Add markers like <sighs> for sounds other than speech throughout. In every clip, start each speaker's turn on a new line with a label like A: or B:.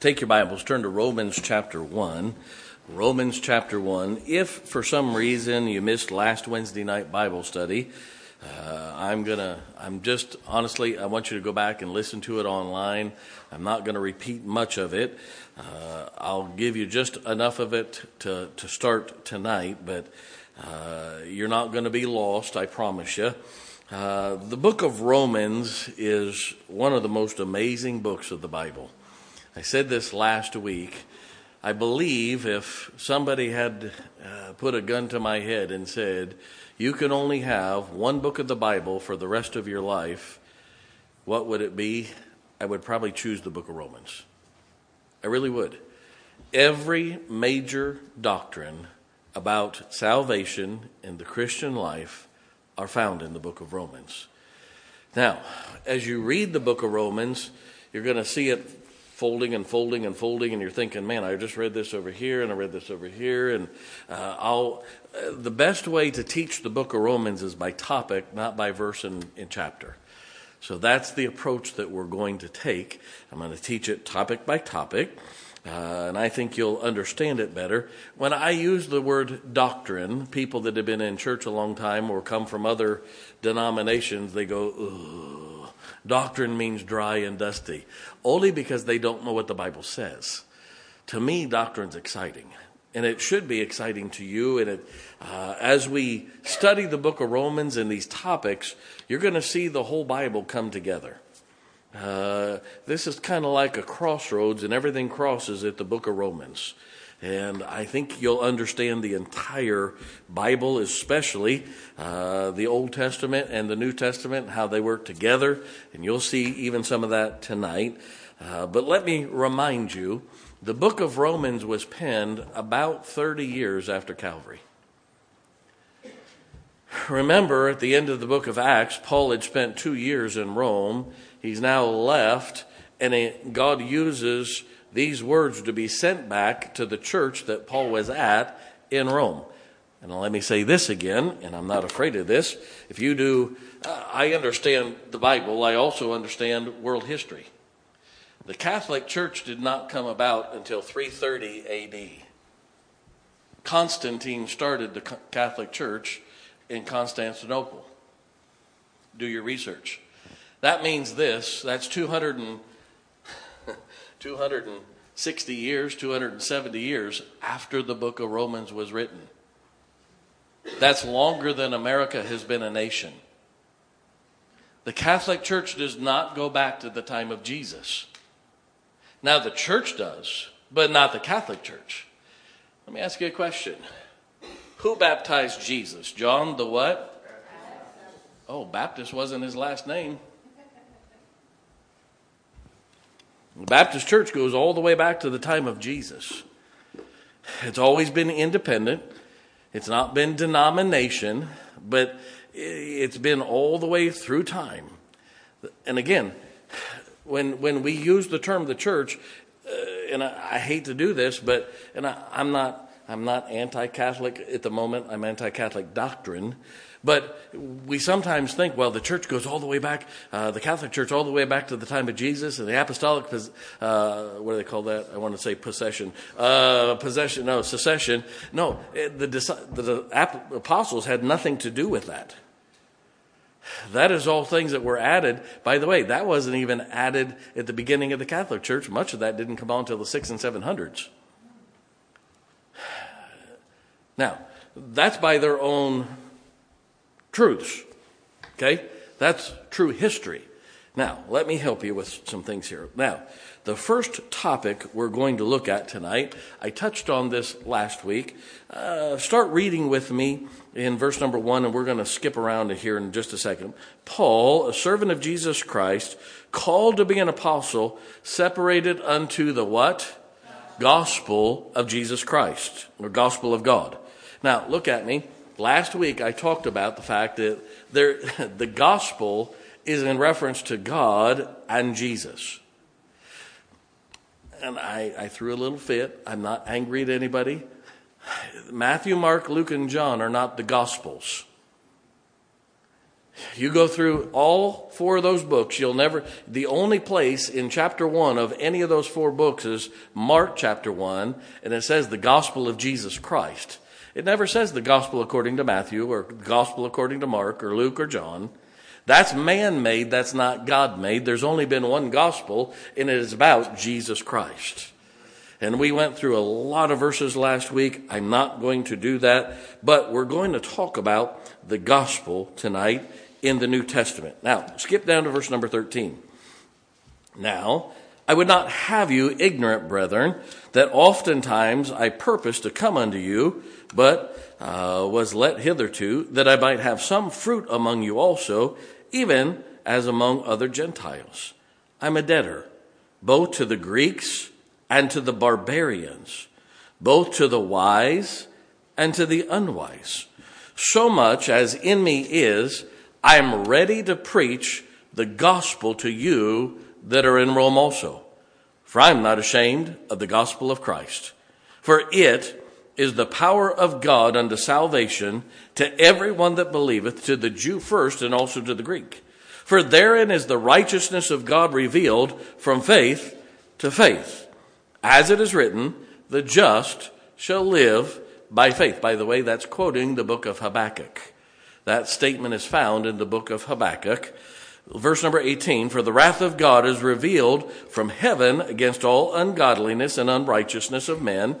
A: Take your Bibles, turn to Romans chapter 1. Romans chapter 1. If for some reason you missed last Wednesday night Bible study, uh, I'm gonna, I'm just, honestly, I want you to go back and listen to it online. I'm not gonna repeat much of it. Uh, I'll give you just enough of it to, to start tonight, but uh, you're not gonna be lost, I promise you. Uh, the book of Romans is one of the most amazing books of the Bible. I said this last week. I believe if somebody had uh, put a gun to my head and said, You can only have one book of the Bible for the rest of your life, what would it be? I would probably choose the book of Romans. I really would. Every major doctrine about salvation in the Christian life are found in the book of Romans. Now, as you read the book of Romans, you're going to see it folding and folding and folding, and you're thinking, man, I just read this over here and I read this over here, and uh, I'll. Uh, the best way to teach the book of Romans is by topic, not by verse and, and chapter. So that's the approach that we're going to take. I'm going to teach it topic by topic. Uh, and I think you'll understand it better. When I use the word doctrine, people that have been in church a long time or come from other denominations, they go, Doctrine means dry and dusty, only because they don't know what the Bible says. To me, doctrine's exciting, and it should be exciting to you. And it, uh, as we study the book of Romans and these topics, you're going to see the whole Bible come together. Uh, this is kind of like a crossroads, and everything crosses at the book of Romans. And I think you'll understand the entire Bible, especially uh, the Old Testament and the New Testament, how they work together. And you'll see even some of that tonight. Uh, but let me remind you the book of Romans was penned about 30 years after Calvary. Remember, at the end of the book of Acts, Paul had spent two years in Rome. He's now left, and God uses these words to be sent back to the church that Paul was at in Rome. And let me say this again, and I'm not afraid of this. If you do, uh, I understand the Bible, I also understand world history. The Catholic Church did not come about until 330 AD. Constantine started the Catholic Church in Constantinople. Do your research. That means this that's 200 and 260 years, 270 years after the book of Romans was written. That's longer than America has been a nation. The Catholic Church does not go back to the time of Jesus. Now, the church does, but not the Catholic Church. Let me ask you a question Who baptized Jesus? John the what? Oh, Baptist wasn't his last name. The Baptist church goes all the way back to the time of Jesus. It's always been independent. It's not been denomination, but it's been all the way through time. And again, when when we use the term the church, uh, and I, I, hate to do this, but and I, I'm not I'm not anti-Catholic at the moment. I'm anti-Catholic doctrine, but we sometimes think, well, the church goes all the way back, uh, the Catholic Church all the way back to the time of Jesus, and the apostolic, uh, what do they call that? I want to say possession, uh, possession, no, secession. No, the, the, the apostles had nothing to do with that. That is all things that were added. By the way, that wasn't even added at the beginning of the Catholic Church. Much of that didn't come on until the six and seven hundreds. Now, that's by their own truths. Okay? That's true history. Now, let me help you with some things here. Now, the first topic we're going to look at tonight, I touched on this last week. Uh, start reading with me in verse number one, and we're going to skip around to here in just a second. Paul, a servant of Jesus Christ, called to be an apostle, separated unto the what? Gospel of Jesus Christ, or gospel of God. Now, look at me. Last week I talked about the fact that there, <laughs> the gospel is in reference to God and Jesus. And I, I threw a little fit. I'm not angry at anybody. Matthew, Mark, Luke, and John are not the gospels. You go through all four of those books, you'll never, the only place in chapter one of any of those four books is Mark chapter one, and it says the gospel of Jesus Christ. It never says the gospel according to Matthew or gospel according to Mark or Luke or John. That's man made, that's not God made. There's only been one gospel, and it is about Jesus Christ. And we went through a lot of verses last week. I'm not going to do that, but we're going to talk about the gospel tonight in the New Testament. Now, skip down to verse number 13. Now, I would not have you ignorant, brethren, that oftentimes I purpose to come unto you, but uh, was let hitherto, that I might have some fruit among you also, even as among other Gentiles. I'm a debtor, both to the Greeks and to the barbarians, both to the wise and to the unwise. So much as in me is, I am ready to preach the gospel to you that are in Rome also. For I am not ashamed of the gospel of Christ. For it is the power of God unto salvation to everyone that believeth, to the Jew first and also to the Greek. For therein is the righteousness of God revealed from faith to faith. As it is written, the just shall live by faith. By the way, that's quoting the book of Habakkuk. That statement is found in the book of Habakkuk. Verse number 18, for the wrath of God is revealed from heaven against all ungodliness and unrighteousness of men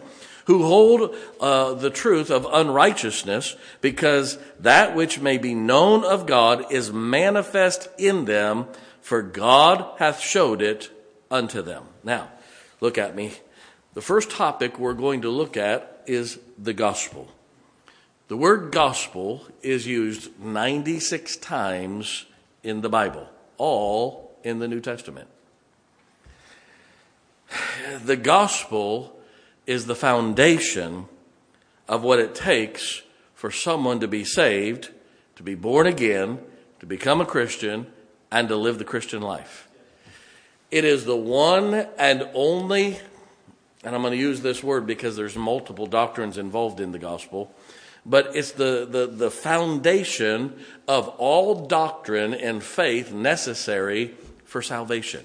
A: who hold uh, the truth of unrighteousness because that which may be known of God is manifest in them for God hath showed it unto them. Now, look at me. The first topic we're going to look at is the gospel. The word gospel is used 96 times in the Bible, all in the New Testament. The gospel is the foundation of what it takes for someone to be saved, to be born again, to become a Christian, and to live the Christian life. It is the one and only, and I'm going to use this word because there's multiple doctrines involved in the gospel but it's the, the, the foundation of all doctrine and faith necessary for salvation.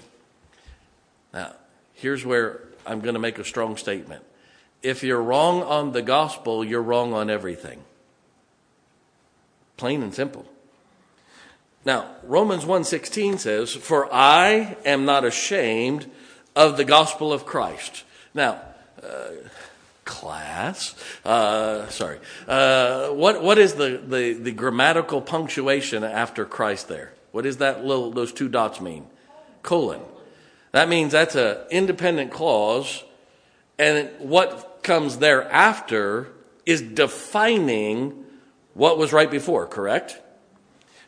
A: Now, here's where I'm going to make a strong statement. If you're wrong on the gospel, you're wrong on everything. Plain and simple. Now, Romans 1:16 says, "For I am not ashamed of the gospel of Christ." Now, uh, class. Uh, sorry. Uh, what what is the, the the grammatical punctuation after Christ there? What does that little those two dots mean? Colon. That means that's an independent clause, and what comes thereafter is defining what was right before. Correct.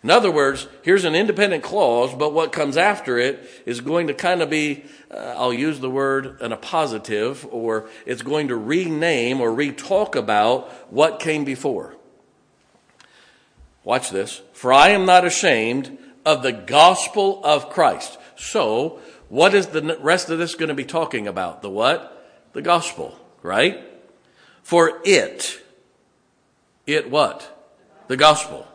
A: In other words, here's an independent clause, but what comes after it is going to kind of be, uh, I'll use the word, an appositive, or it's going to rename or re-talk about what came before. Watch this. For I am not ashamed of the gospel of Christ. So, what is the rest of this going to be talking about? The what? The gospel, right? For it, it what? The gospel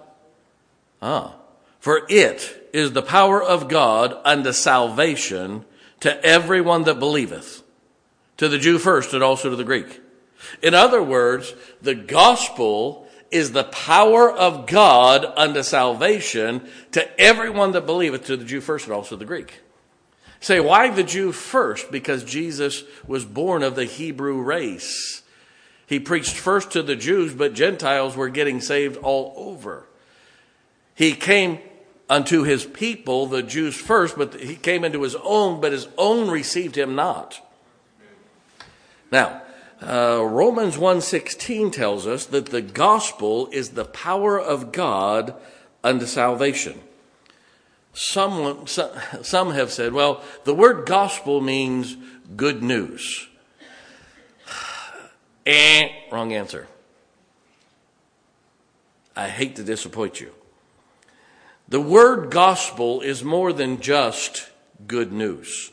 A: Ah. For it is the power of God unto salvation to everyone that believeth, to the Jew first and also to the Greek. In other words, the gospel is the power of God unto salvation to everyone that believeth, to the Jew first and also the Greek. Say, why the Jew first? Because Jesus was born of the Hebrew race. He preached first to the Jews, but Gentiles were getting saved all over. He came unto his people, the Jews first, but he came into his own, but his own received him not. Now, uh, Romans 1.16 tells us that the gospel is the power of God unto salvation. Someone, some have said, well, the word gospel means good news. <sighs> eh, wrong answer. I hate to disappoint you. The word gospel is more than just good news.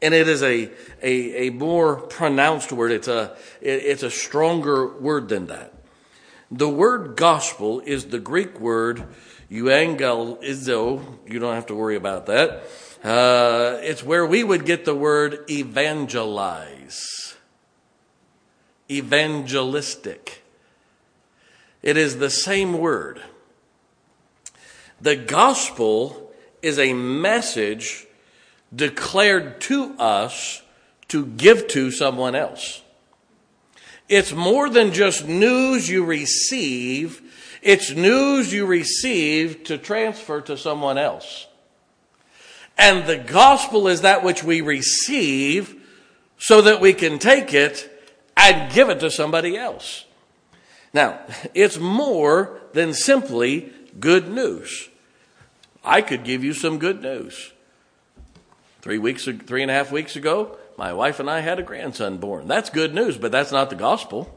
A: And it is a, a, a more pronounced word. It's a, it's a stronger word than that. The word gospel is the Greek word euangelizo. You don't have to worry about that. Uh, it's where we would get the word evangelize, evangelistic. It is the same word. The gospel is a message declared to us to give to someone else. It's more than just news you receive, it's news you receive to transfer to someone else. And the gospel is that which we receive so that we can take it and give it to somebody else. Now, <laughs> it's more than simply good news. I could give you some good news. Three weeks, three and a half weeks ago, my wife and I had a grandson born. That's good news, but that's not the gospel.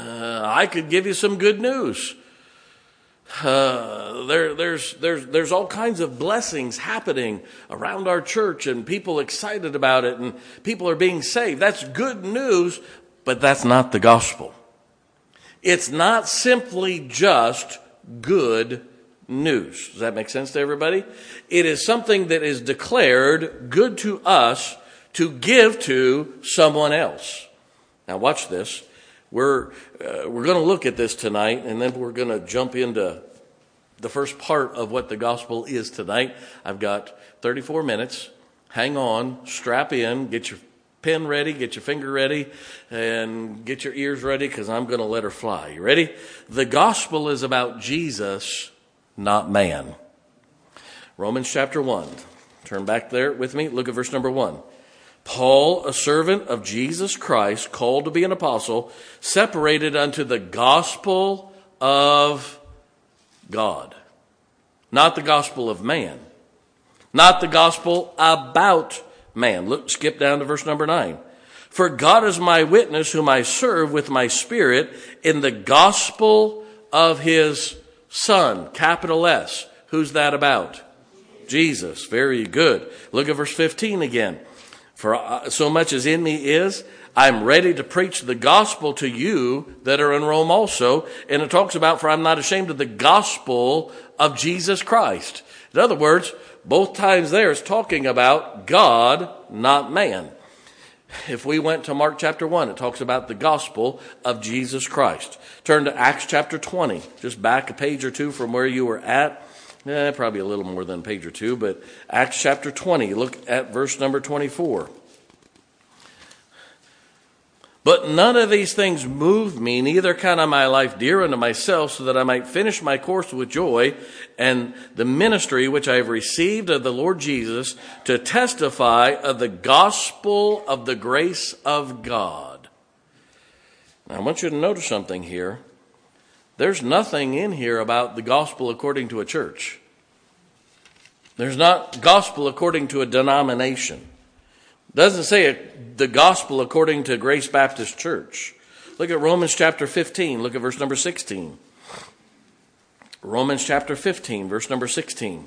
A: Uh, I could give you some good news. Uh, there, there's, there's, there's all kinds of blessings happening around our church and people excited about it and people are being saved. That's good news, but that's not the gospel. It's not simply just good news. Does that make sense to everybody? It is something that is declared good to us to give to someone else. Now watch this. We're, uh, we're going to look at this tonight, and then we're going to jump into the first part of what the gospel is tonight. I've got 34 minutes. Hang on, strap in, get your pen ready, get your finger ready, and get your ears ready because I'm going to let her fly. You ready? The gospel is about Jesus, not man. Romans chapter 1. Turn back there with me. Look at verse number 1. Paul, a servant of Jesus Christ, called to be an apostle, separated unto the gospel of God. Not the gospel of man. Not the gospel about man. Look, skip down to verse number 9. For God is my witness, whom I serve with my spirit in the gospel of his Son, capital S. Who's that about? Jesus. Very good. Look at verse 15 again. For uh, so much as in me is, I'm ready to preach the gospel to you that are in Rome also. And it talks about, for I'm not ashamed of the gospel of Jesus Christ. In other words, both times there is talking about God, not man. If we went to Mark chapter 1, it talks about the gospel of Jesus Christ. Turn to Acts chapter 20, just back a page or two from where you were at. Eh, probably a little more than a page or two, but Acts chapter 20, look at verse number 24. But none of these things moved me, neither count I my life dear unto myself, so that I might finish my course with joy and the ministry which I have received of the Lord Jesus to testify of the gospel of the grace of God. Now, I want you to notice something here. There's nothing in here about the gospel according to a church. There's not gospel according to a denomination. Doesn't say the gospel according to Grace Baptist Church. Look at Romans chapter 15. Look at verse number 16. Romans chapter 15, verse number 16.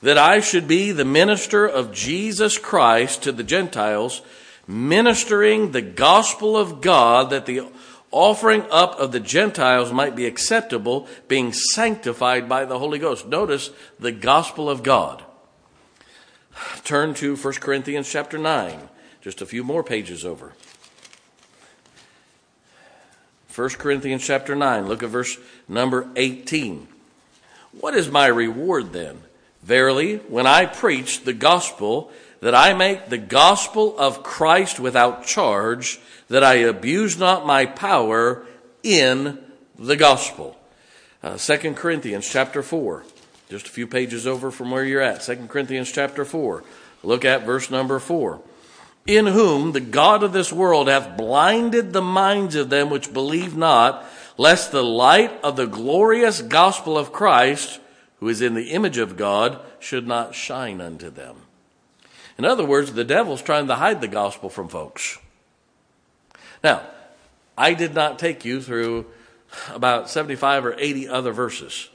A: That I should be the minister of Jesus Christ to the Gentiles, ministering the gospel of God that the offering up of the Gentiles might be acceptable, being sanctified by the Holy Ghost. Notice the gospel of God. Turn to 1 Corinthians chapter 9, just a few more pages over. 1 Corinthians chapter 9, look at verse number 18. What is my reward then? Verily, when I preach the gospel, that I make the gospel of Christ without charge, that I abuse not my power in the gospel. Uh, 2 Corinthians chapter 4, just a few pages over from where you're at. 2 Corinthians chapter 4. Look at verse number 4. In whom the God of this world hath blinded the minds of them which believe not, lest the light of the glorious gospel of Christ, who is in the image of God, should not shine unto them. In other words, the devil's trying to hide the gospel from folks. Now, I did not take you through about 75 or 80 other verses.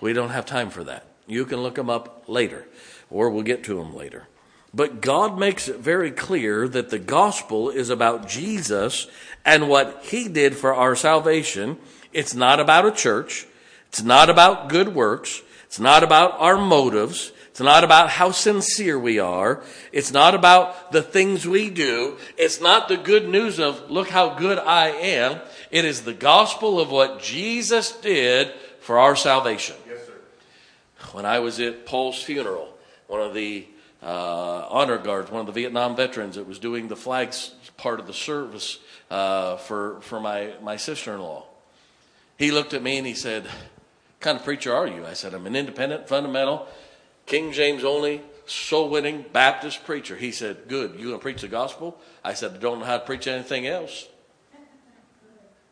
A: We don't have time for that. You can look them up later, or we'll get to them later. But God makes it very clear that the gospel is about Jesus and what he did for our salvation. It's not about a church. It's not about good works. It's not about our motives. It's not about how sincere we are. It's not about the things we do. It's not the good news of, look how good I am. It is the gospel of what Jesus did for our salvation.
B: Yes, sir.
A: When I was at Paul's funeral, one of the uh, honor guards, one of the Vietnam veterans that was doing the flags part of the service uh, for, for my, my sister in law. He looked at me and he said, kind of preacher are you? I said, I'm an independent, fundamental, King James only, soul winning Baptist preacher. He said, Good, you to preach the gospel? I said, I don't know how to preach anything else.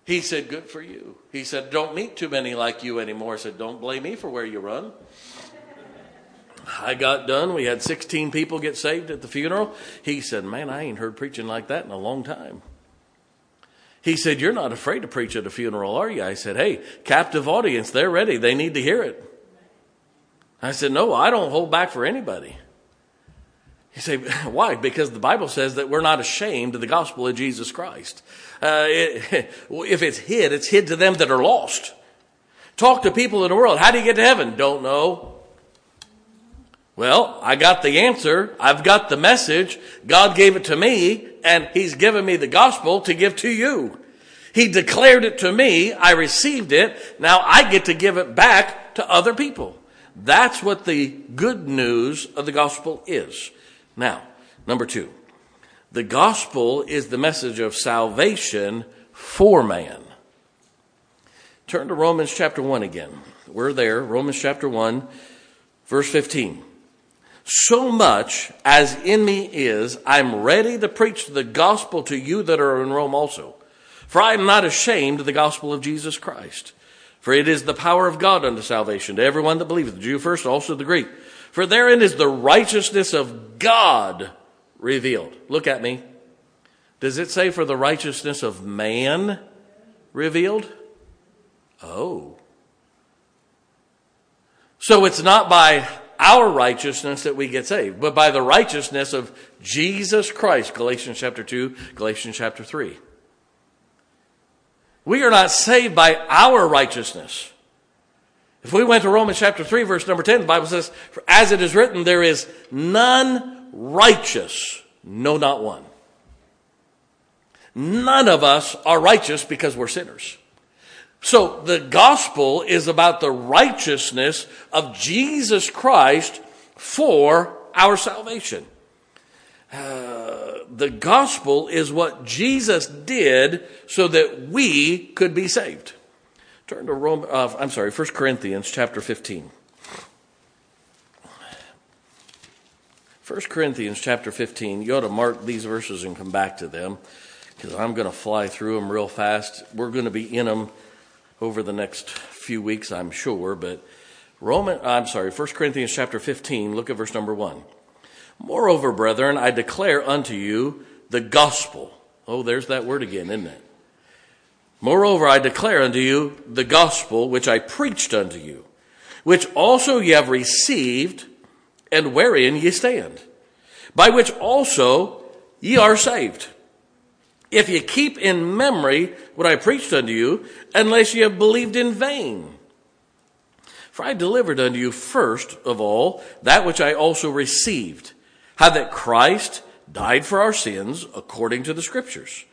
A: He said, Good for you. He said, Don't meet too many like you anymore. I said, Don't blame me for where you run. I got done. We had 16 people get saved at the funeral. He said, Man, I ain't heard preaching like that in a long time. He said, You're not afraid to preach at a funeral, are you? I said, Hey, captive audience, they're ready. They need to hear it. I said, No, I don't hold back for anybody. He said, <laughs> Why? Because the Bible says that we're not ashamed of the gospel of Jesus Christ. Uh, it, <laughs> if it's hid, it's hid to them that are lost. Talk to people in the world. How do you get to heaven? Don't know. Well, I got the answer. I've got the message. God gave it to me, and He's given me the gospel to give to you. He declared it to me. I received it. Now I get to give it back to other people. That's what the good news of the gospel is. Now, number two, the gospel is the message of salvation for man. Turn to Romans chapter 1 again. We're there, Romans chapter 1, verse 15 so much as in me is, I'm ready to preach the gospel to you that are in Rome also. For I am not ashamed of the gospel of Jesus Christ. For it is the power of God unto salvation to everyone that believeth, the Jew first, also the Greek. For therein is the righteousness of God revealed. Look at me. Does it say for the righteousness of man revealed? Oh. So it's not by our righteousness that we get saved, but by the righteousness of Jesus Christ. Galatians chapter 2, Galatians chapter 3. We are not saved by our righteousness. If we went to Romans chapter 3, verse number 10, the Bible says, As it is written, there is none righteous, no, not one. None of us are righteous because we're sinners. So the gospel is about the righteousness of Jesus Christ for our salvation. Uh, the gospel is what Jesus did so that we could be saved. Turn to Rome, uh, I'm sorry, 1 Corinthians chapter 15. 1 Corinthians chapter 15. You ought to mark these verses and come back to them because I'm going to fly through them real fast. We're going to be in them over the next few weeks, I'm sure. But Roman, I'm sorry, 1 Corinthians chapter 15, look at verse number 1. Moreover, brethren, I declare unto you the gospel. Oh, there's that word again, isn't it? Moreover, I declare unto you the gospel which I preached unto you, which also ye have received, and wherein ye stand, by which also ye are saved if ye keep in memory what I preached unto you, unless ye have believed in vain. For I delivered unto you first of all that which I also received, how that Christ died for our sins according to the scriptures,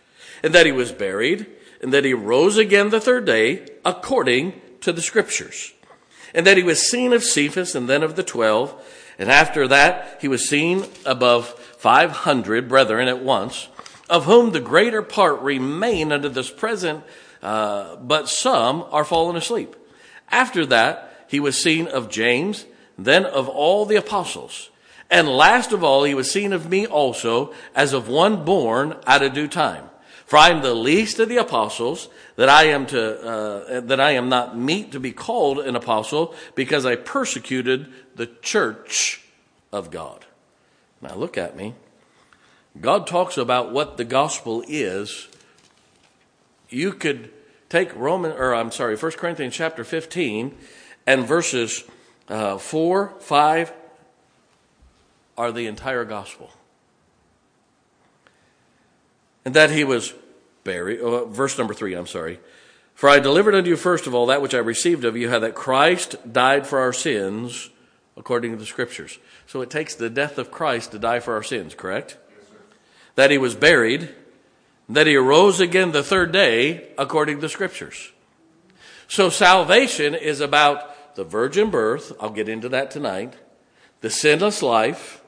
A: and that he was buried, and that he rose again the third day according to the scriptures, and that he was seen of Cephas and then of the twelve, and after that he was seen above five hundred brethren at once of whom the greater part remain unto this present, uh, but some are fallen asleep. After that, he was seen of James, then of all the apostles. And last of all, he was seen of me also, as of one born at a due time. For I am the least of the apostles, that I am to, uh, that I am not meet to be called an apostle, because I persecuted the church of God. Now look at me. God talks about what the gospel is. You could take Roman, or I'm sorry, 1 Corinthians chapter 15 and verses uh, 4, 5, are the entire gospel. And that he was buried, oh, verse number three, I'm sorry. For I delivered unto you first of all that which I received of you, how that Christ died for our sins according to the scriptures. So it takes the death of Christ to die for our sins, correct? Yes, that he was buried, that he arose again the third day according to the scriptures. So salvation is about the virgin birth. I'll get into that tonight. The sinless life,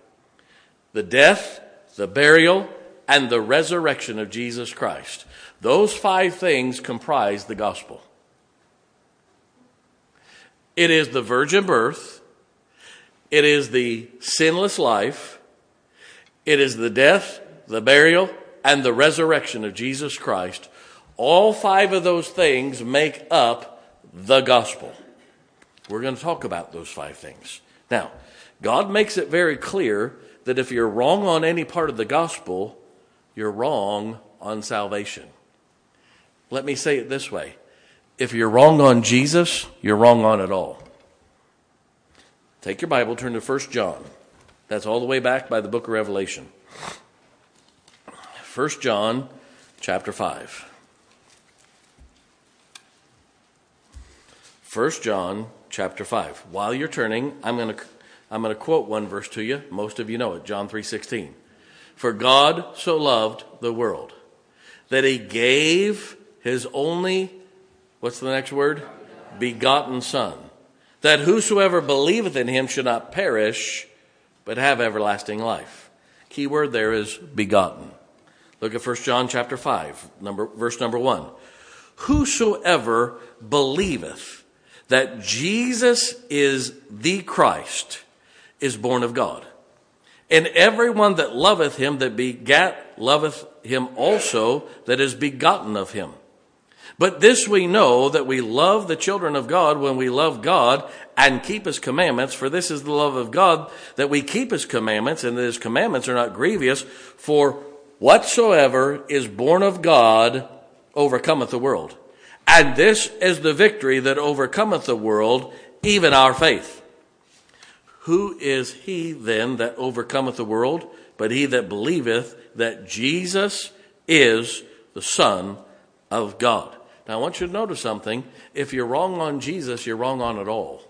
A: the death, the burial, and the resurrection of Jesus Christ. Those five things comprise the gospel. It is the virgin birth, it is the sinless life, it is the death, the burial, and the resurrection of Jesus Christ. All five of those things make up the gospel. We're going to talk about those five things. Now, God makes it very clear that if you're wrong on any part of the gospel, you're wrong on salvation. Let me say it this way if you're wrong on Jesus, you're wrong on it all. Take your Bible, turn to 1 John. That's all the way back by the book of Revelation. 1 John chapter 5. 1 John chapter 5. While you're turning, I'm going to I'm going to quote one verse to you. Most of you know it, John 3:16. For God so loved the world that he gave his only, what's the next word? Begotten Son, that whosoever believeth in him should not perish, but have everlasting life. Key word there is begotten. Look at 1 John chapter 5, number, verse number 1. Whosoever believeth that Jesus is the Christ is born of God. And everyone that loveth him that begat loveth him also that is begotten of him. But this we know that we love the children of God when we love God and keep his commandments. For this is the love of God that we keep his commandments and that his commandments are not grievous. For whatsoever is born of God overcometh the world. And this is the victory that overcometh the world, even our faith. Who is he then that overcometh the world? But he that believeth that Jesus is the Son of God. Now, I want you to notice something. If you're wrong on Jesus, you're wrong on it all.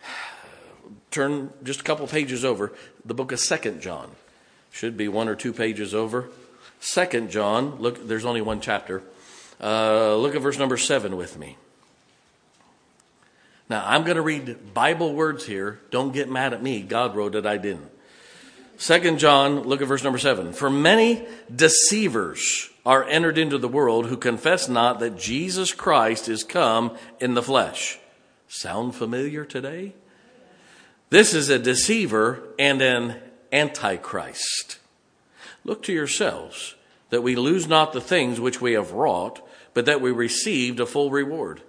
A: <sighs> Turn just a couple pages over, the book of Second John. Should be one or two pages over. Second John, look, there's only one chapter. Uh, look at verse number 7 with me. Now, I'm going to read Bible words here. Don't get mad at me. God wrote it, I didn't. Second John, look at verse number 7. For many deceivers are entered into the world who confess not that Jesus Christ is come in the flesh. Sound familiar today? This is a deceiver and an antichrist. Look to yourselves that we lose not the things which we have wrought, but that we received a full reward.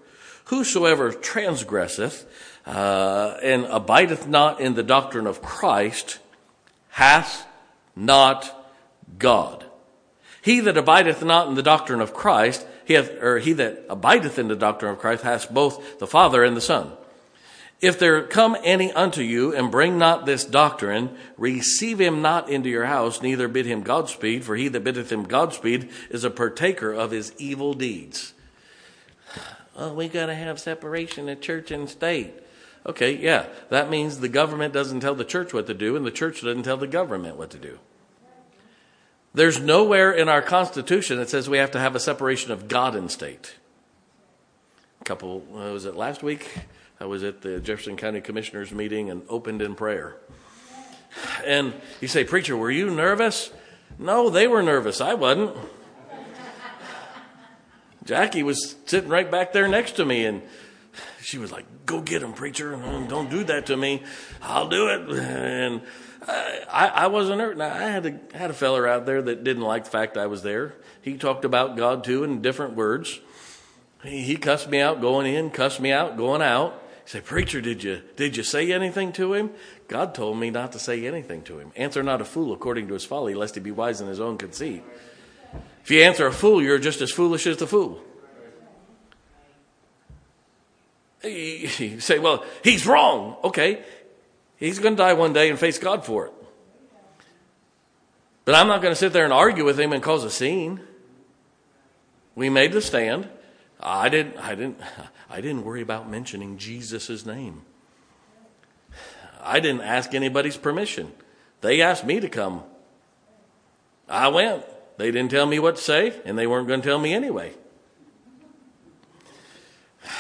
A: Whosoever transgresseth uh, and abideth not in the doctrine of Christ hath not God. He that abideth not in the doctrine of Christ, he hath, or he that abideth in the doctrine of Christ, hath both the Father and the Son. If there come any unto you and bring not this doctrine, receive him not into your house, neither bid him Godspeed, for he that biddeth him Godspeed is a partaker of his evil deeds. Oh, we got to have separation of church and state. Okay, yeah, that means the government doesn't tell the church what to do, and the church doesn't tell the government what to do. There's nowhere in our Constitution that says we have to have a separation of God and state. A couple, uh, was it last week? I was at the Jefferson County Commissioners meeting and opened in prayer. And you say, Preacher, were you nervous? No, they were nervous. I wasn't. Jackie was sitting right back there next to me, and she was like, Go get him, preacher. Don't do that to me. I'll do it. And I, I wasn't hurt. Now, I had a, had a feller out there that didn't like the fact I was there. He talked about God too in different words. He, he cussed me out going in, cussed me out going out. He said, Preacher, did you, did you say anything to him? God told me not to say anything to him. Answer not a fool according to his folly, lest he be wise in his own conceit. If you answer a fool, you're just as foolish as the fool. You say, well, he's wrong. Okay. He's going to die one day and face God for it. But I'm not going to sit there and argue with him and cause a scene. We made the stand. I didn't I didn't <laughs> I didn't worry about mentioning Jesus' name. I didn't ask anybody's permission. They asked me to come. I went. They didn't tell me what to say, and they weren't going to tell me anyway.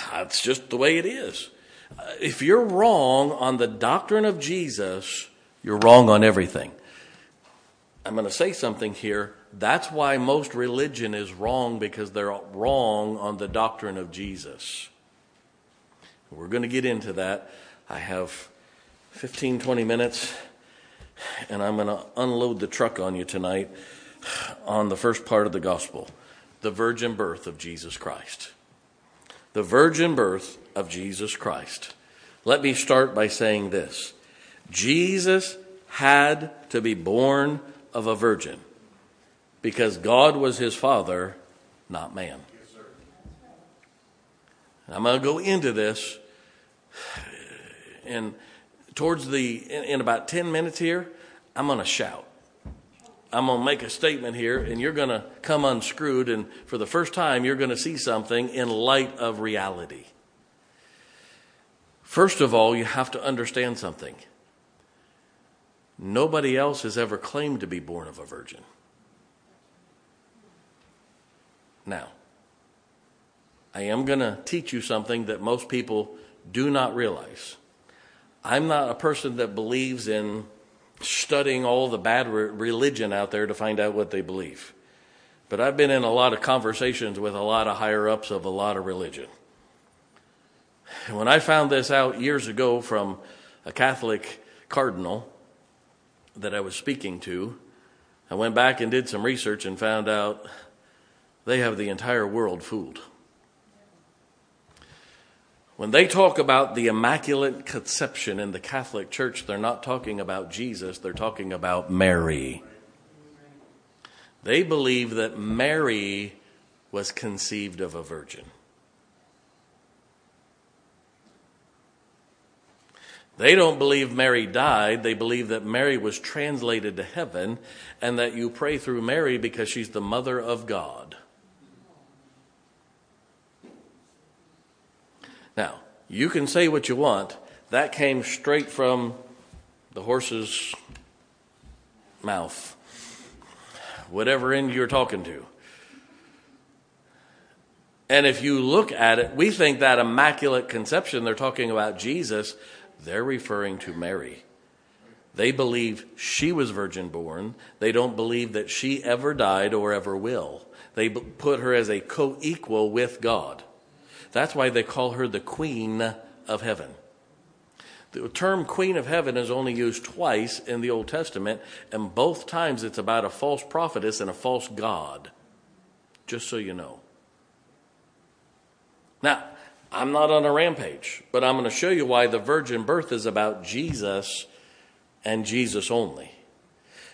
A: That's just the way it is. If you're wrong on the doctrine of Jesus, you're wrong on everything. I'm going to say something here. That's why most religion is wrong because they're wrong on the doctrine of Jesus. We're going to get into that. I have 15, 20 minutes, and I'm going to unload the truck on you tonight on the first part of the gospel the virgin birth of Jesus Christ. The virgin birth of Jesus Christ. Let me start by saying this Jesus had to be born of a virgin because God was his father, not man. I'm going to go into this and towards the in, in about 10 minutes here, I'm going to shout. I'm going to make a statement here, and you're going to come unscrewed, and for the first time, you're going to see something in light of reality. First of all, you have to understand something. Nobody else has ever claimed to be born of a virgin. Now, I am going to teach you something that most people do not realize. I'm not a person that believes in studying all the bad re- religion out there to find out what they believe. But I've been in a lot of conversations with a lot of higher ups of a lot of religion. And when I found this out years ago from a Catholic cardinal that I was speaking to, I went back and did some research and found out they have the entire world fooled. When they talk about the Immaculate Conception in the Catholic Church, they're not talking about Jesus, they're talking about Mary. They believe that Mary was conceived of a virgin. They don't believe Mary died. They believe that Mary was translated to heaven and that you pray through Mary because she's the mother of God. Now, you can say what you want. That came straight from the horse's mouth, whatever end you're talking to. And if you look at it, we think that immaculate conception, they're talking about Jesus, they're referring to Mary. They believe she was virgin born. They don't believe that she ever died or ever will. They put her as a co equal with God. That's why they call her the Queen of Heaven. The term Queen of Heaven is only used twice in the Old Testament, and both times it's about a false prophetess and a false God. Just so you know. Now, I'm not on a rampage, but I'm going to show you why the virgin birth is about Jesus and Jesus only.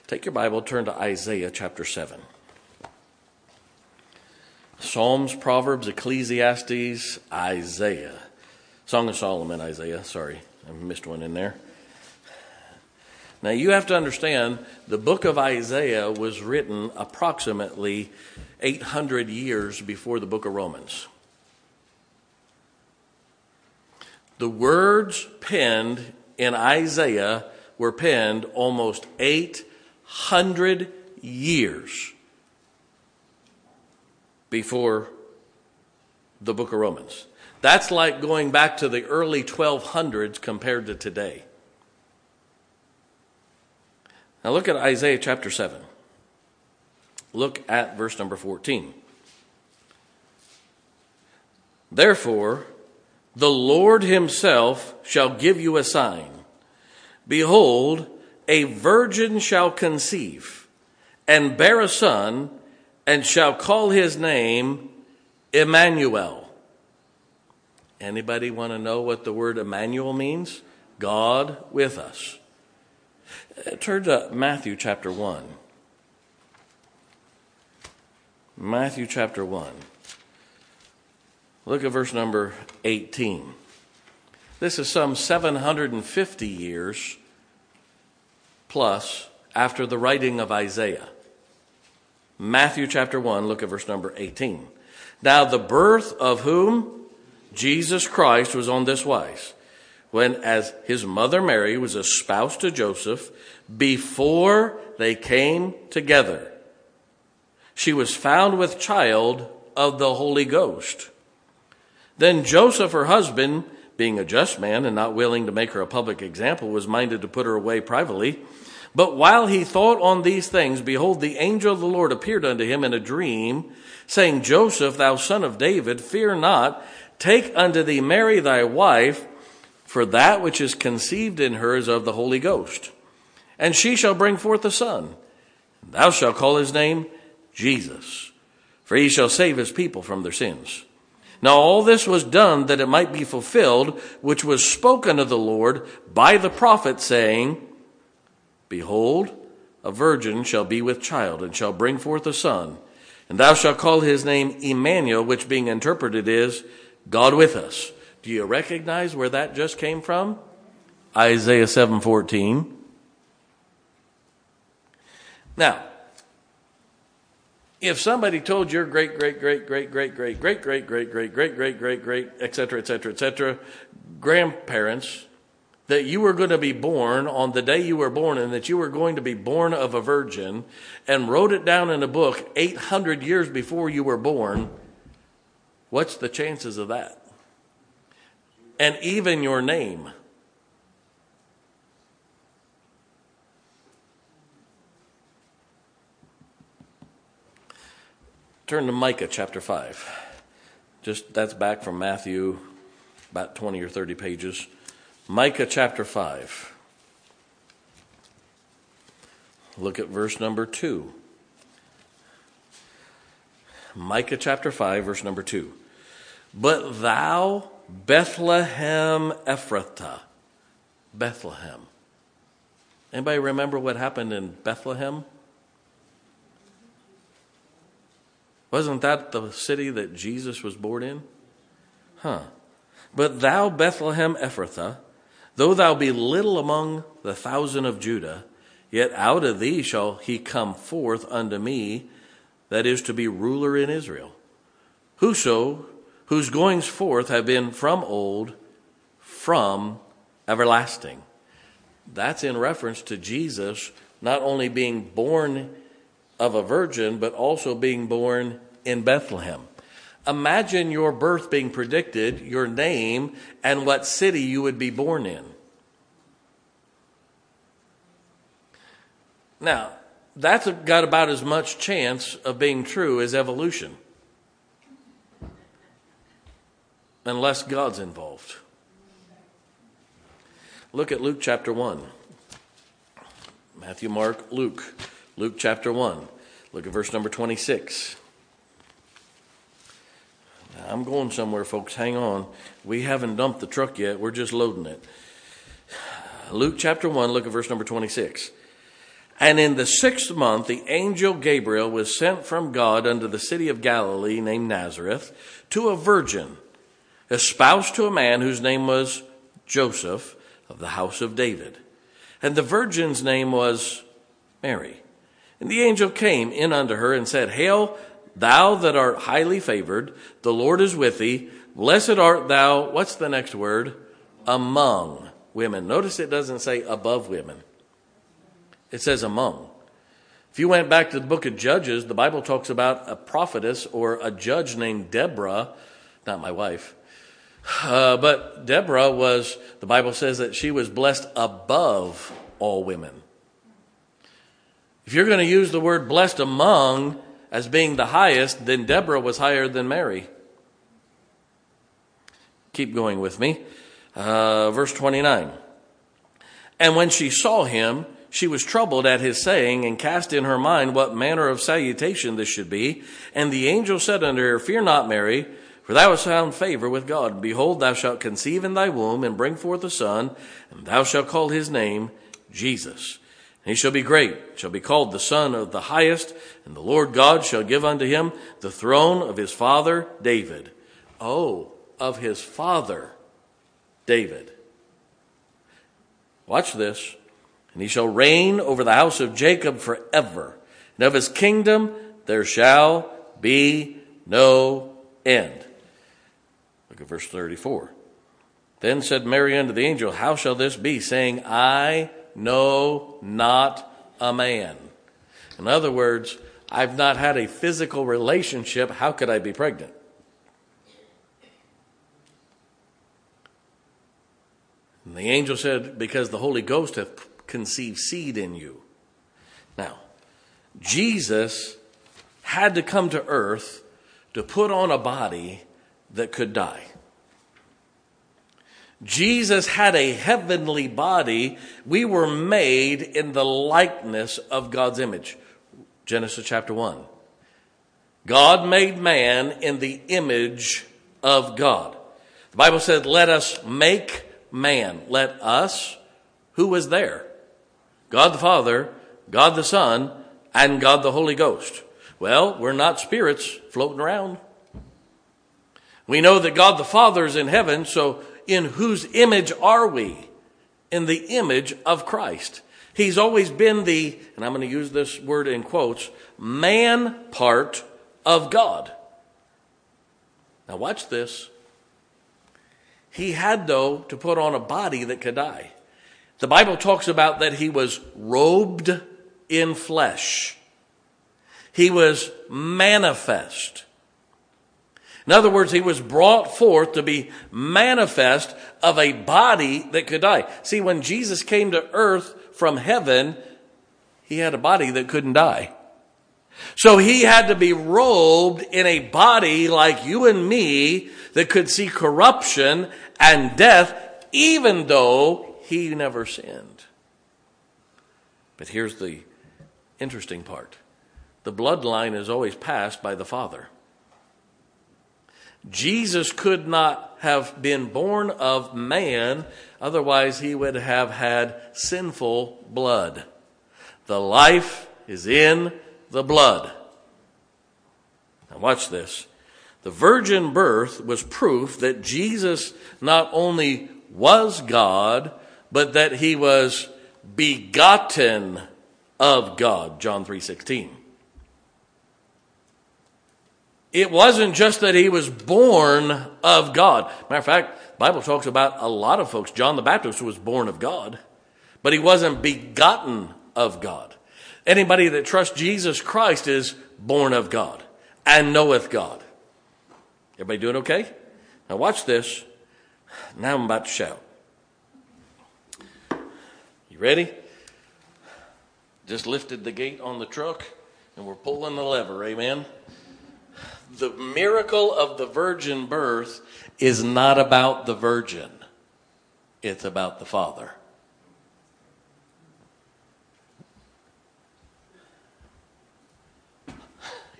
A: Take your Bible, turn to Isaiah chapter 7. Psalms, Proverbs, Ecclesiastes, Isaiah. Song of Solomon, Isaiah. Sorry, I missed one in there. Now you have to understand the book of Isaiah was written approximately 800 years before the book of Romans. The words penned in Isaiah were penned almost 800 years before the book of Romans. That's like going back to the early 1200s compared to today. Now look at Isaiah chapter 7. Look at verse number 14. Therefore, the Lord himself shall give you a sign. Behold, a virgin shall conceive and bear a son and shall call his name Emmanuel. Anybody want to know what the word Emmanuel means? God with us. Uh, turn to Matthew chapter 1. Matthew chapter 1. Look at verse number 18. This is some 750 years plus after the writing of Isaiah. Matthew chapter 1, look at verse number 18. Now, the birth of whom? Jesus Christ was on this wise. When, as his mother Mary was espoused to Joseph, before they came together, she was found with child of the Holy Ghost. Then Joseph, her husband, being a just man and not willing to make her a public example, was minded to put her away privately. But while he thought on these things, behold, the angel of the Lord appeared unto him in a dream, saying, Joseph, thou son of David, fear not, take unto thee Mary thy wife, for that which is conceived in her is of the Holy Ghost. And she shall bring forth a son. Thou shalt call his name Jesus, for he shall save his people from their sins. Now all this was done that it might be fulfilled, which was spoken of the Lord by the prophet, saying, Behold, a virgin shall be with child, and shall bring forth a son, and thou shalt call his name Emmanuel, which being interpreted is God with us. Do you recognize where that just came from? Isaiah 7:14. Now, if somebody told your great, great, great, great, great, great, great, great, great, great, great, great, great, great, et cetera, et cetera, et cetera, grandparents that you were going to be born on the day you were born and that you were going to be born of a virgin and wrote it down in a book 800 years before you were born, what's the chances of that? And even your name. Turn to Micah chapter 5. Just that's back from Matthew, about 20 or 30 pages. Micah chapter 5. Look at verse number 2. Micah chapter 5, verse number 2. But thou, Bethlehem Ephrathah, Bethlehem. Anybody remember what happened in Bethlehem? Wasn't that the city that Jesus was born in? Huh. But thou, Bethlehem Ephrathah, Though thou be little among the thousand of Judah, yet out of thee shall he come forth unto me, that is to be ruler in Israel. Whoso, whose goings forth have been from old, from everlasting. That's in reference to Jesus not only being born of a virgin, but also being born in Bethlehem. Imagine your birth being predicted, your name, and what city you would be born in. Now, that's got about as much chance of being true as evolution, unless God's involved. Look at Luke chapter 1. Matthew, Mark, Luke. Luke chapter 1. Look at verse number 26. I'm going somewhere, folks. Hang on. We haven't dumped the truck yet. We're just loading it. Luke chapter 1, look at verse number 26. And in the sixth month, the angel Gabriel was sent from God unto the city of Galilee named Nazareth to a virgin, espoused to a man whose name was Joseph of the house of David. And the virgin's name was Mary. And the angel came in unto her and said, Hail, Thou that art highly favored, the Lord is with thee. Blessed art thou, what's the next word? Among women. Notice it doesn't say above women, it says among. If you went back to the book of Judges, the Bible talks about a prophetess or a judge named Deborah, not my wife, uh, but Deborah was, the Bible says that she was blessed above all women. If you're going to use the word blessed among, as being the highest, then Deborah was higher than Mary. Keep going with me. Uh, verse 29. And when she saw him, she was troubled at his saying and cast in her mind what manner of salutation this should be. And the angel said unto her, Fear not, Mary, for thou hast found favor with God. Behold, thou shalt conceive in thy womb and bring forth a son, and thou shalt call his name Jesus. He shall be great, shall be called the Son of the Highest, and the Lord God shall give unto him the throne of his father David. Oh, of his father David. Watch this. And he shall reign over the house of Jacob forever, and of his kingdom there shall be no end. Look at verse 34. Then said Mary unto the angel, How shall this be? Saying, I know not a man. In other words, I've not had a physical relationship. How could I be pregnant? And the angel said, Because the Holy Ghost hath conceived seed in you. Now, Jesus had to come to earth to put on a body that could die. Jesus had a heavenly body. We were made in the likeness of God's image. Genesis chapter 1. God made man in the image of God. The Bible said, Let us make man. Let us, who was there? God the Father, God the Son, and God the Holy Ghost. Well, we're not spirits floating around. We know that God the Father is in heaven, so in whose image are we? In the image of Christ. He's always been the, and I'm going to use this word in quotes, man part of God. Now watch this. He had, though, to put on a body that could die. The Bible talks about that he was robed in flesh. He was manifest. In other words, he was brought forth to be manifest of a body that could die. See, when Jesus came to earth from heaven, he had a body that couldn't die. So he had to be robed in a body like you and me that could see corruption and death, even though he never sinned. But here's the interesting part the bloodline is always passed by the Father. Jesus could not have been born of man, otherwise, he would have had sinful blood. The life is in the blood. Now, watch this. The virgin birth was proof that Jesus not only was God, but that he was begotten of God. John 3:16. It wasn't just that he was born of God. Matter of fact, Bible talks about a lot of folks. John the Baptist was born of God, but he wasn't begotten of God. Anybody that trusts Jesus Christ is born of God and knoweth God. Everybody doing okay? Now watch this. Now I'm about to shout. You ready? Just lifted the gate on the truck and we're pulling the lever. Amen the miracle of the virgin birth is not about the virgin, it's about the Father.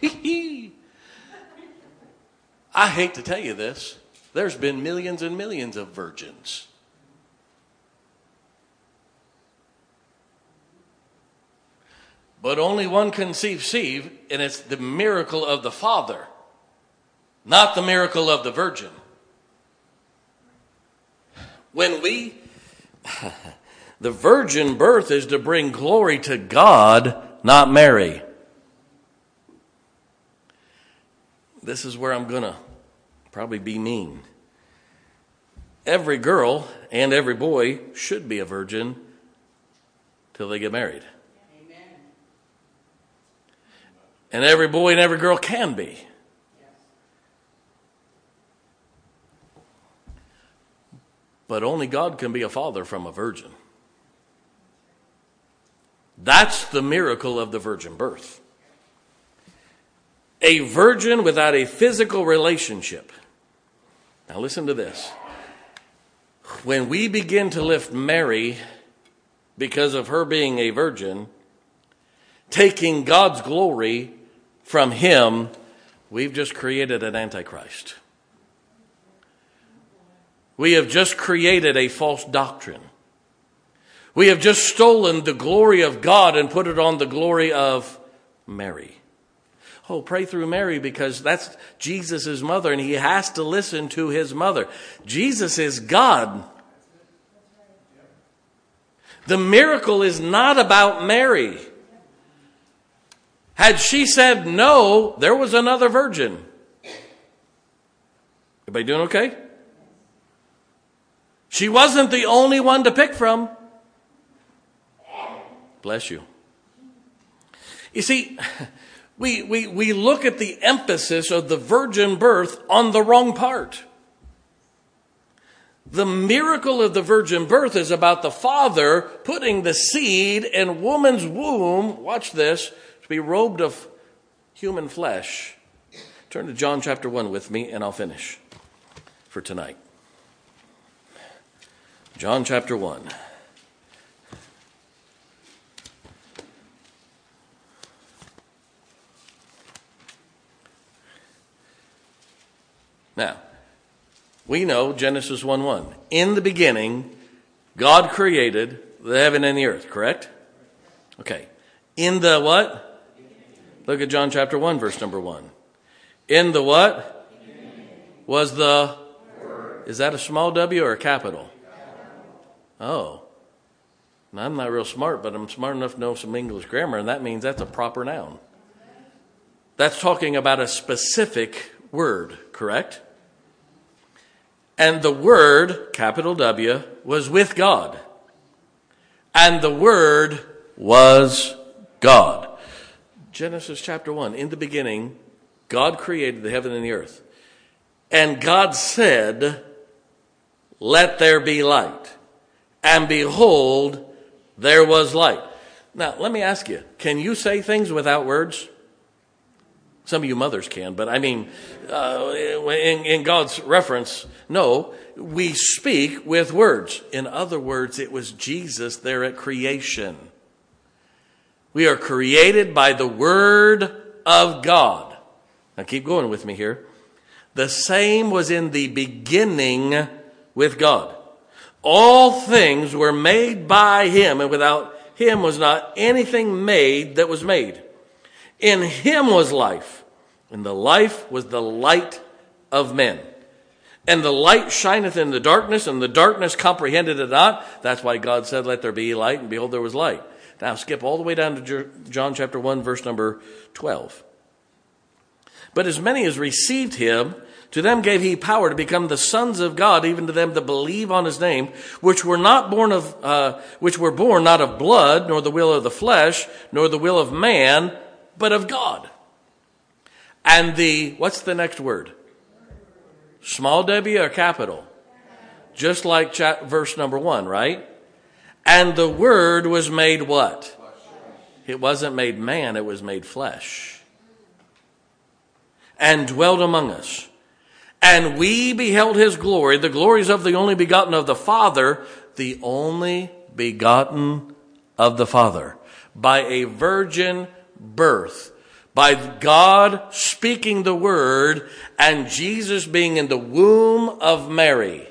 A: <laughs> I hate to tell you this. There's been millions and millions of virgins. But only one conceives seed, and it's the miracle of the Father not the miracle of the virgin. When we, <laughs> the virgin birth is to bring glory to God, not Mary. This is where I'm going to probably be mean. Every girl and every boy should be a virgin till they get married. Amen. And every boy and every girl can be. But only God can be a father from a virgin. That's the miracle of the virgin birth. A virgin without a physical relationship. Now, listen to this. When we begin to lift Mary because of her being a virgin, taking God's glory from Him, we've just created an antichrist. We have just created a false doctrine. We have just stolen the glory of God and put it on the glory of Mary. Oh, pray through Mary because that's Jesus' mother and he has to listen to his mother. Jesus is God. The miracle is not about Mary. Had she said no, there was another virgin. Everybody doing okay? She wasn't the only one to pick from. Bless you. You see, <laughs> we, we, we look at the emphasis of the virgin birth on the wrong part. The miracle of the virgin birth is about the father putting the seed in woman's womb, watch this, to be robed of human flesh. Turn to John chapter 1 with me, and I'll finish for tonight. John chapter 1. Now, we know Genesis 1 1. In the beginning, God created the heaven and the earth, correct? Okay. In the what? Look at John chapter 1, verse number 1. In the what? Was the. Is that a small w or a capital? Oh. I'm not real smart, but I'm smart enough to know some English grammar, and that means that's a proper noun. That's talking about a specific word, correct? And the Word, capital W, was with God. And the Word was God. Genesis chapter 1. In the beginning, God created the heaven and the earth. And God said, Let there be light. And behold, there was light. Now, let me ask you can you say things without words? Some of you mothers can, but I mean, uh, in, in God's reference, no, we speak with words. In other words, it was Jesus there at creation. We are created by the Word of God. Now keep going with me here. The same was in the beginning with God. All things were made by Him, and without Him was not anything made that was made. In him was life, and the life was the light of men. And the light shineth in the darkness, and the darkness comprehended it not. That's why God said, Let there be light, and behold, there was light. Now skip all the way down to John chapter 1, verse number 12. But as many as received him, to them gave he power to become the sons of God, even to them that believe on his name, which were not born of, uh, which were born not of blood, nor the will of the flesh, nor the will of man, but of God. And the, what's the next word? Small w or capital? Just like verse number one, right? And the word was made what? It wasn't made man, it was made flesh. And dwelt among us. And we beheld his glory, the glories of the only begotten of the Father, the only begotten of the Father, by a virgin birth by God speaking the word and Jesus being in the womb of Mary,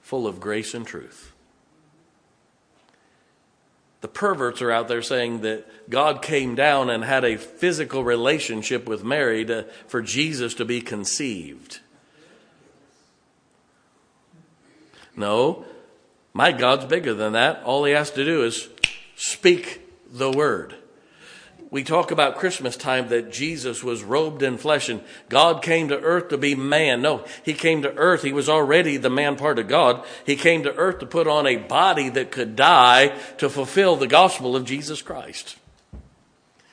A: full of grace and truth. The perverts are out there saying that God came down and had a physical relationship with Mary to, for Jesus to be conceived. No, my God's bigger than that. All he has to do is speak the word we talk about Christmas time that Jesus was robed in flesh and God came to earth to be man. No, he came to earth. He was already the man part of God. He came to earth to put on a body that could die to fulfill the gospel of Jesus Christ.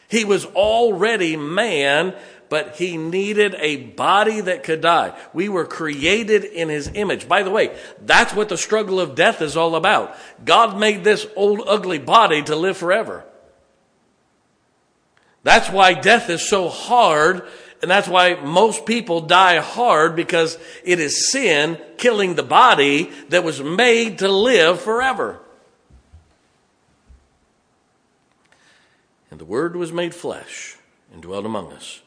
A: He was already man, but he needed a body that could die. We were created in his image. By the way, that's what the struggle of death is all about. God made this old ugly body to live forever. That's why death is so hard, and that's why most people die hard because it is sin killing the body that was made to live forever. And the Word was made flesh and dwelt among us.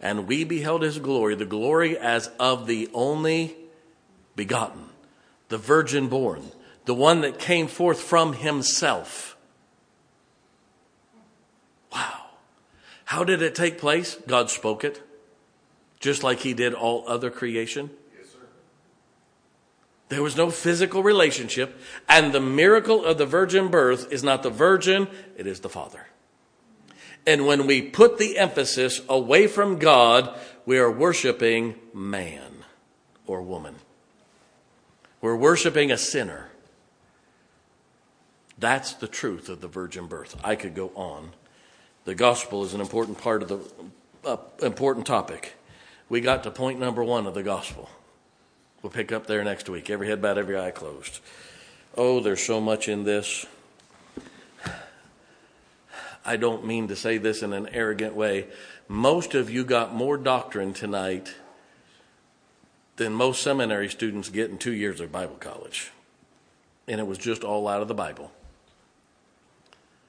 A: And we beheld his glory, the glory as of the only begotten, the virgin born, the one that came forth from himself How did it take place? God spoke it, just like He did all other creation. There was no physical relationship. And the miracle of the virgin birth is not the virgin, it is the Father. And when we put the emphasis away from God, we are worshiping man or woman. We're worshiping a sinner. That's the truth of the virgin birth. I could go on. The gospel is an important part of the uh, important topic. We got to point number one of the gospel. We'll pick up there next week. Every head bowed, every eye closed. Oh, there's so much in this. I don't mean to say this in an arrogant way. Most of you got more doctrine tonight than most seminary students get in two years of Bible college. And it was just all out of the Bible.